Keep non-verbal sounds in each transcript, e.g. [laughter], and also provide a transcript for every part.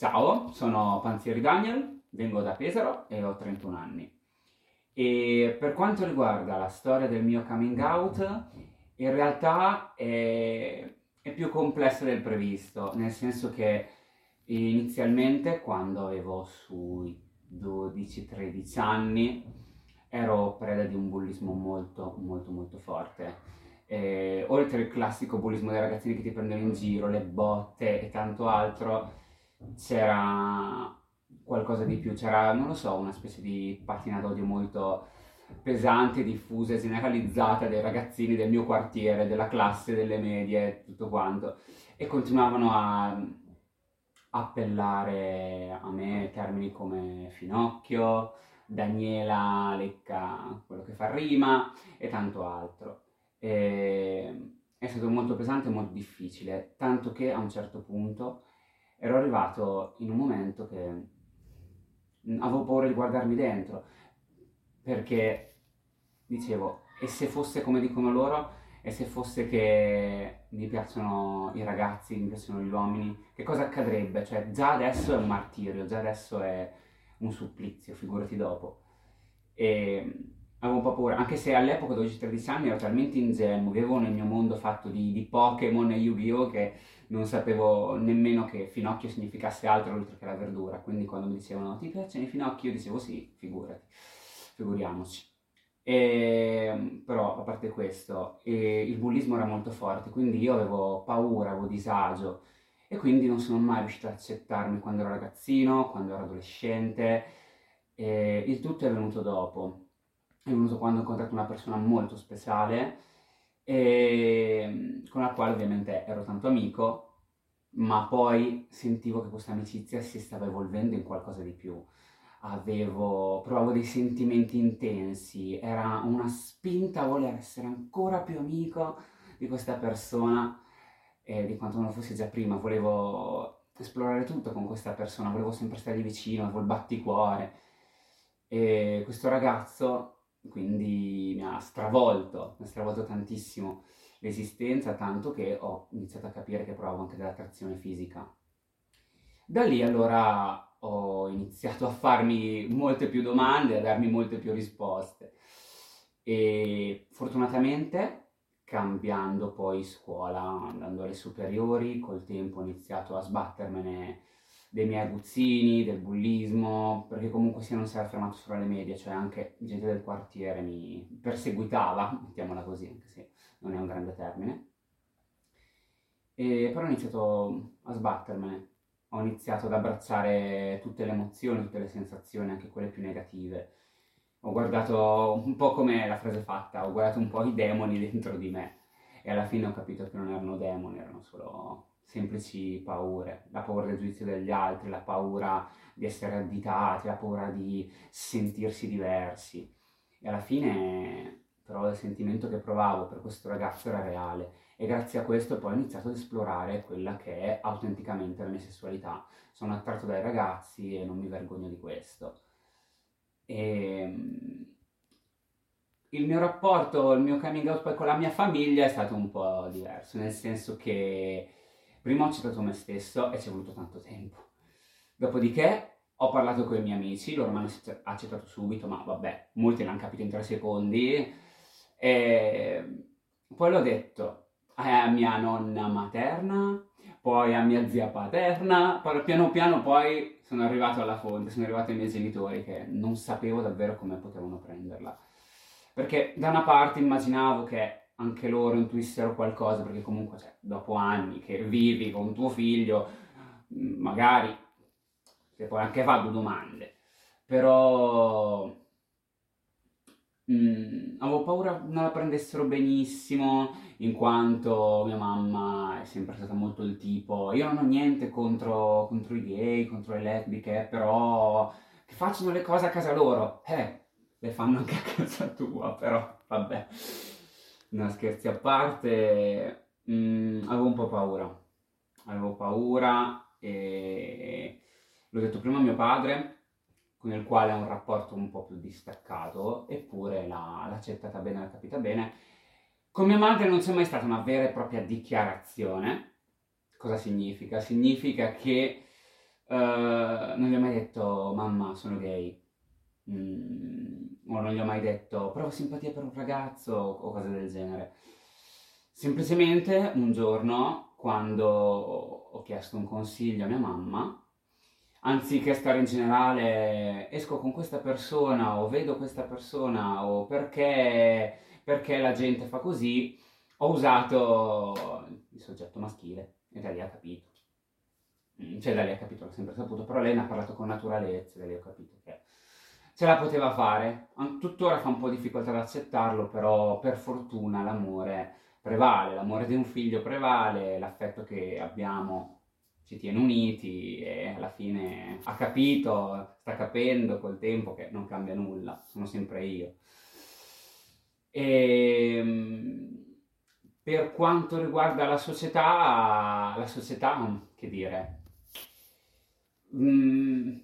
Ciao, sono Panzieri Daniel, vengo da Pesaro e ho 31 anni. E per quanto riguarda la storia del mio coming out, in realtà è, è più complessa del previsto, nel senso che inizialmente quando avevo sui 12-13 anni ero preda di un bullismo molto molto molto forte. E, oltre al classico bullismo dei ragazzini che ti prendono in giro, le botte e tanto altro, c'era qualcosa di più, c'era, non lo so, una specie di patina d'odio molto pesante, diffusa e generalizzata dei ragazzini del mio quartiere, della classe, delle medie, tutto quanto. E continuavano a appellare a me termini come finocchio, Daniela lecca quello che fa rima e tanto altro. E è stato molto pesante e molto difficile, tanto che a un certo punto ero arrivato in un momento che avevo paura di guardarmi dentro, perché dicevo, e se fosse come dicono loro, e se fosse che mi piacciono i ragazzi, mi piacciono gli uomini, che cosa accadrebbe? Cioè, già adesso è un martirio, già adesso è un supplizio, figurati dopo. E avevo un po' paura, anche se all'epoca, 12-13 anni, ero talmente ingenuo, vivevo nel mio mondo fatto di, di Pokémon e Yu-Gi-Oh! che non sapevo nemmeno che finocchio significasse altro oltre che la verdura, quindi quando mi dicevano ti piacciono i finocchi, io dicevo sì, figurati, figuriamoci. E, però a parte questo, il bullismo era molto forte, quindi io avevo paura, avevo disagio e quindi non sono mai riuscito ad accettarmi quando ero ragazzino, quando ero adolescente. E il tutto è venuto dopo, è venuto quando ho incontrato una persona molto speciale e, con la quale ovviamente ero tanto amico, ma poi sentivo che questa amicizia si stava evolvendo in qualcosa di più. Avevo, provavo dei sentimenti intensi, era una spinta a voler essere ancora più amico di questa persona e di quanto non lo fossi già prima, volevo esplorare tutto con questa persona, volevo sempre stare vicino, avevo il batticuore. E questo ragazzo quindi mi ha stravolto, mi ha stravolto tantissimo l'esistenza, tanto che ho iniziato a capire che provavo anche dell'attrazione fisica. Da lì allora ho iniziato a farmi molte più domande, a darmi molte più risposte e fortunatamente cambiando poi scuola, andando alle superiori, col tempo ho iniziato a sbattermene dei miei aguzzini, del bullismo, perché comunque sia non si era fermato solo alle medie, cioè anche gente del quartiere mi perseguitava, mettiamola così, anche se non è un grande termine. E però ho iniziato a sbattermene ho iniziato ad abbracciare tutte le emozioni, tutte le sensazioni, anche quelle più negative. Ho guardato un po' come la frase fatta, ho guardato un po' i demoni [laughs] dentro di me e alla fine ho capito che non erano demoni, erano solo semplici paure, la paura del giudizio degli altri, la paura di essere additati, la paura di sentirsi diversi. E alla fine però il sentimento che provavo per questo ragazzo era reale e grazie a questo poi ho iniziato ad esplorare quella che è autenticamente la mia sessualità. Sono attratto dai ragazzi e non mi vergogno di questo. E ehm, il mio rapporto, il mio coming out poi con la mia famiglia è stato un po' diverso, nel senso che prima ho accettato me stesso e ci è voluto tanto tempo. Dopodiché ho parlato con i miei amici, loro mi hanno accettato subito, ma vabbè, molti l'hanno capito in tre secondi. E poi l'ho detto, a mia nonna materna, poi a mia zia paterna, poi piano piano poi sono arrivato alla fonte, sono arrivato ai miei genitori che non sapevo davvero come potevano prenderla. Perché da una parte immaginavo che anche loro intuissero qualcosa, perché comunque cioè, dopo anni che vivi con tuo figlio, magari ti puoi anche fare due domande, però mh, mm, avevo paura non la prendessero benissimo, in quanto mia mamma è sempre stata molto il tipo, io non ho niente contro, contro i gay, contro le lesbiche, però che facciano le cose a casa loro, eh, le fanno anche a casa tua, però vabbè, no scherzi a parte, mh, mm, avevo un po' paura, avevo paura e l'ho detto prima a mio padre, con il quale ho un rapporto un po' più distaccato, eppure l'ha, l'ha accettata bene, l'ha capita bene. Con mia madre non c'è mai stata una vera e propria dichiarazione. Cosa significa? Significa che uh, non gli ho mai detto mamma sono gay, mm, o non gli ho mai detto provo simpatia per un ragazzo o cose del genere. Semplicemente un giorno, quando ho chiesto un consiglio a mia mamma, anziché stare in generale, esco con questa persona o vedo questa persona o perché, perché la gente fa così, ho usato il soggetto maschile e da lì ha capito. Mm, cioè da lì ha capito, l'ho sempre saputo, però lei ne ha parlato con naturalezza, da lì ho capito ce la poteva fare. Tuttora fa un po' difficoltà ad accettarlo, però per fortuna l'amore prevale, l'amore di un figlio prevale, l'affetto che abbiamo ci tiene uniti e alla fine ha capito, sta capendo col tempo che non cambia nulla, sono sempre io. E ehm, per quanto riguarda la società, la società, che dire, mm,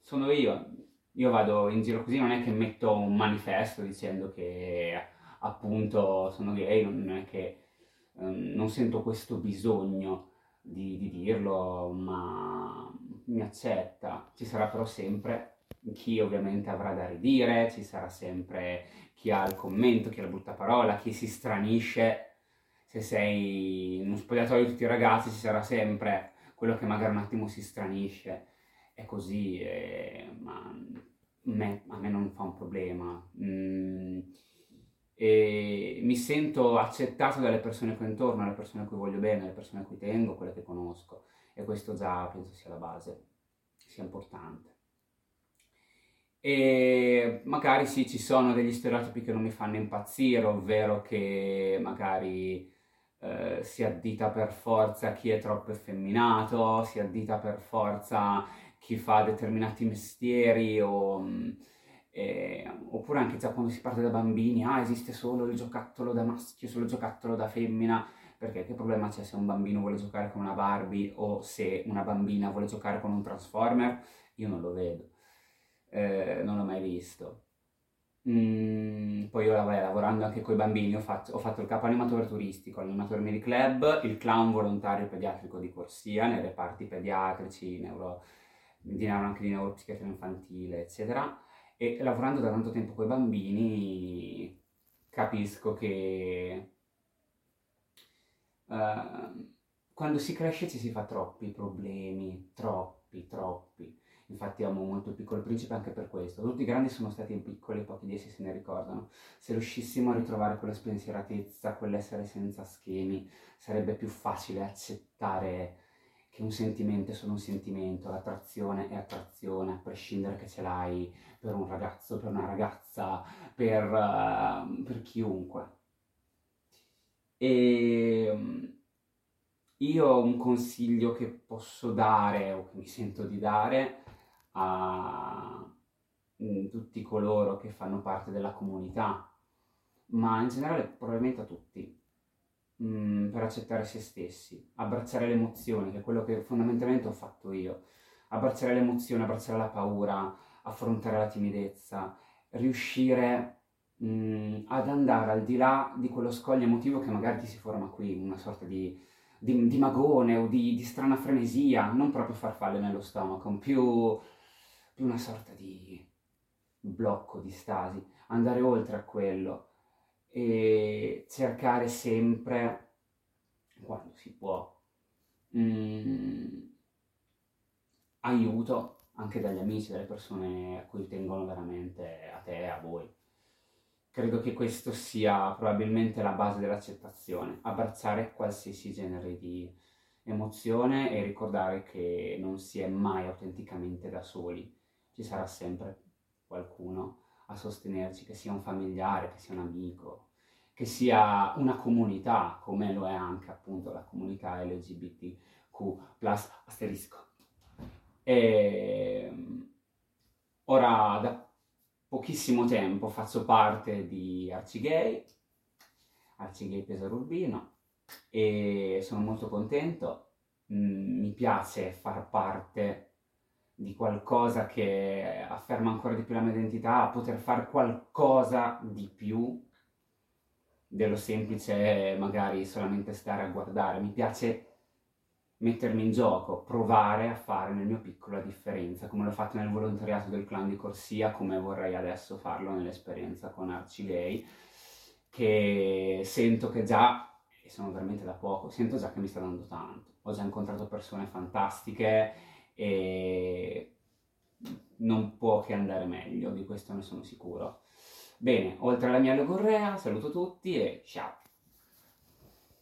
sono io. Io vado in giro così, non è che metto un manifesto dicendo che appunto sono gay, non è che um, non sento questo bisogno di, di dirlo, ma mi accetta. Ci sarà però sempre chi ovviamente avrà da ridire, ci sarà sempre chi ha il commento, chi ha la brutta parola, chi si stranisce. Se sei in uno spogliatoio di tutti i ragazzi ci sarà sempre quello che magari un attimo si stranisce. È così, eh, ma me, a me non fa un problema. Mm, e mi sento accettato dalle persone che ho intorno, dalle persone a cui voglio bene, dalle persone a cui tengo, quelle che conosco. E questo già penso sia la base, sia importante. E magari sì, ci sono degli stereotipi che non mi fanno impazzire, ovvero che magari eh, si addita per forza chi è troppo effeminato, si addita per forza chi fa determinati mestieri o... Mm, eh, oppure anche già quando si parte da bambini, ah esiste solo il giocattolo da maschio, solo il giocattolo da femmina, perché che problema c'è se un bambino vuole giocare con una Barbie o se una bambina vuole giocare con un Transformer? Io non lo vedo, eh, non l'ho mai visto. Mm, poi io vabbè, lavorando anche con i bambini ho fatto, ho fatto il capo animatore turistico, l'animatore Miri Club, il clown volontario pediatrico di corsia nei reparti pediatrici, neuro, di neuro, anche neuropsichiatria infantile, eccetera e lavorando da tanto tempo con i bambini capisco che uh, quando si cresce ci si fa troppi problemi, troppi, troppi. Infatti amo molto il piccolo principe anche per questo. Tutti i grandi sono stati piccoli pochi di essi se ne ricordano. Se riuscissimo a ritrovare quella spensieratezza, quell'essere senza schemi, sarebbe più facile accettare che un sentimento è solo un sentimento, l'attrazione è attrazione, a prescindere che ce l'hai per un ragazzo, per una ragazza, per, uh, per chiunque. E ehm, io un consiglio che posso dare o che mi sento di dare a mm, tutti coloro che fanno parte della comunità, ma in generale probabilmente a tutti mh, mm, per accettare se stessi, abbracciare le emozioni, che è quello che fondamentalmente ho fatto io. Abbracciare le emozioni, abbracciare la paura, affrontare la timidezza, riuscire mh, mm, ad andare al di là di quello scoglio emotivo che magari ti si forma qui, una sorta di, di, di magone o di, di, strana frenesia, non proprio farfalle nello stomaco, più, più una sorta di blocco, di stasi, andare oltre a quello e cercare sempre, quando si può, mh, mm, aiuto anche dagli amici, dalle persone a cui tengono veramente a te a voi. Credo che questo sia probabilmente la base dell'accettazione, abbracciare qualsiasi genere di emozione e ricordare che non si è mai autenticamente da soli, ci sarà sempre qualcuno a sostenerci, che sia un familiare, che sia un amico, che sia una comunità, come lo è anche appunto la comunità LGBTQ asterisco. E ora da pochissimo tempo faccio parte di Arcigay, Arcigay Pesaro Urbino, e sono molto contento. Mm, mi piace far parte di qualcosa che afferma ancora di più la mia identità, poter fare qualcosa di più dello semplice magari solamente stare a guardare. Mi piace, mettermi in gioco, provare a fare nel mio piccolo la differenza, come l'ho fatto nel volontariato del clan di Corsia, come vorrei adesso farlo nell'esperienza con Gay, che sento che già, e sono veramente da poco, sento già che mi sta dando tanto. Ho già incontrato persone fantastiche e non può che andare meglio, di questo ne sono sicuro. Bene, oltre alla mia logorrea, saluto tutti e ciao!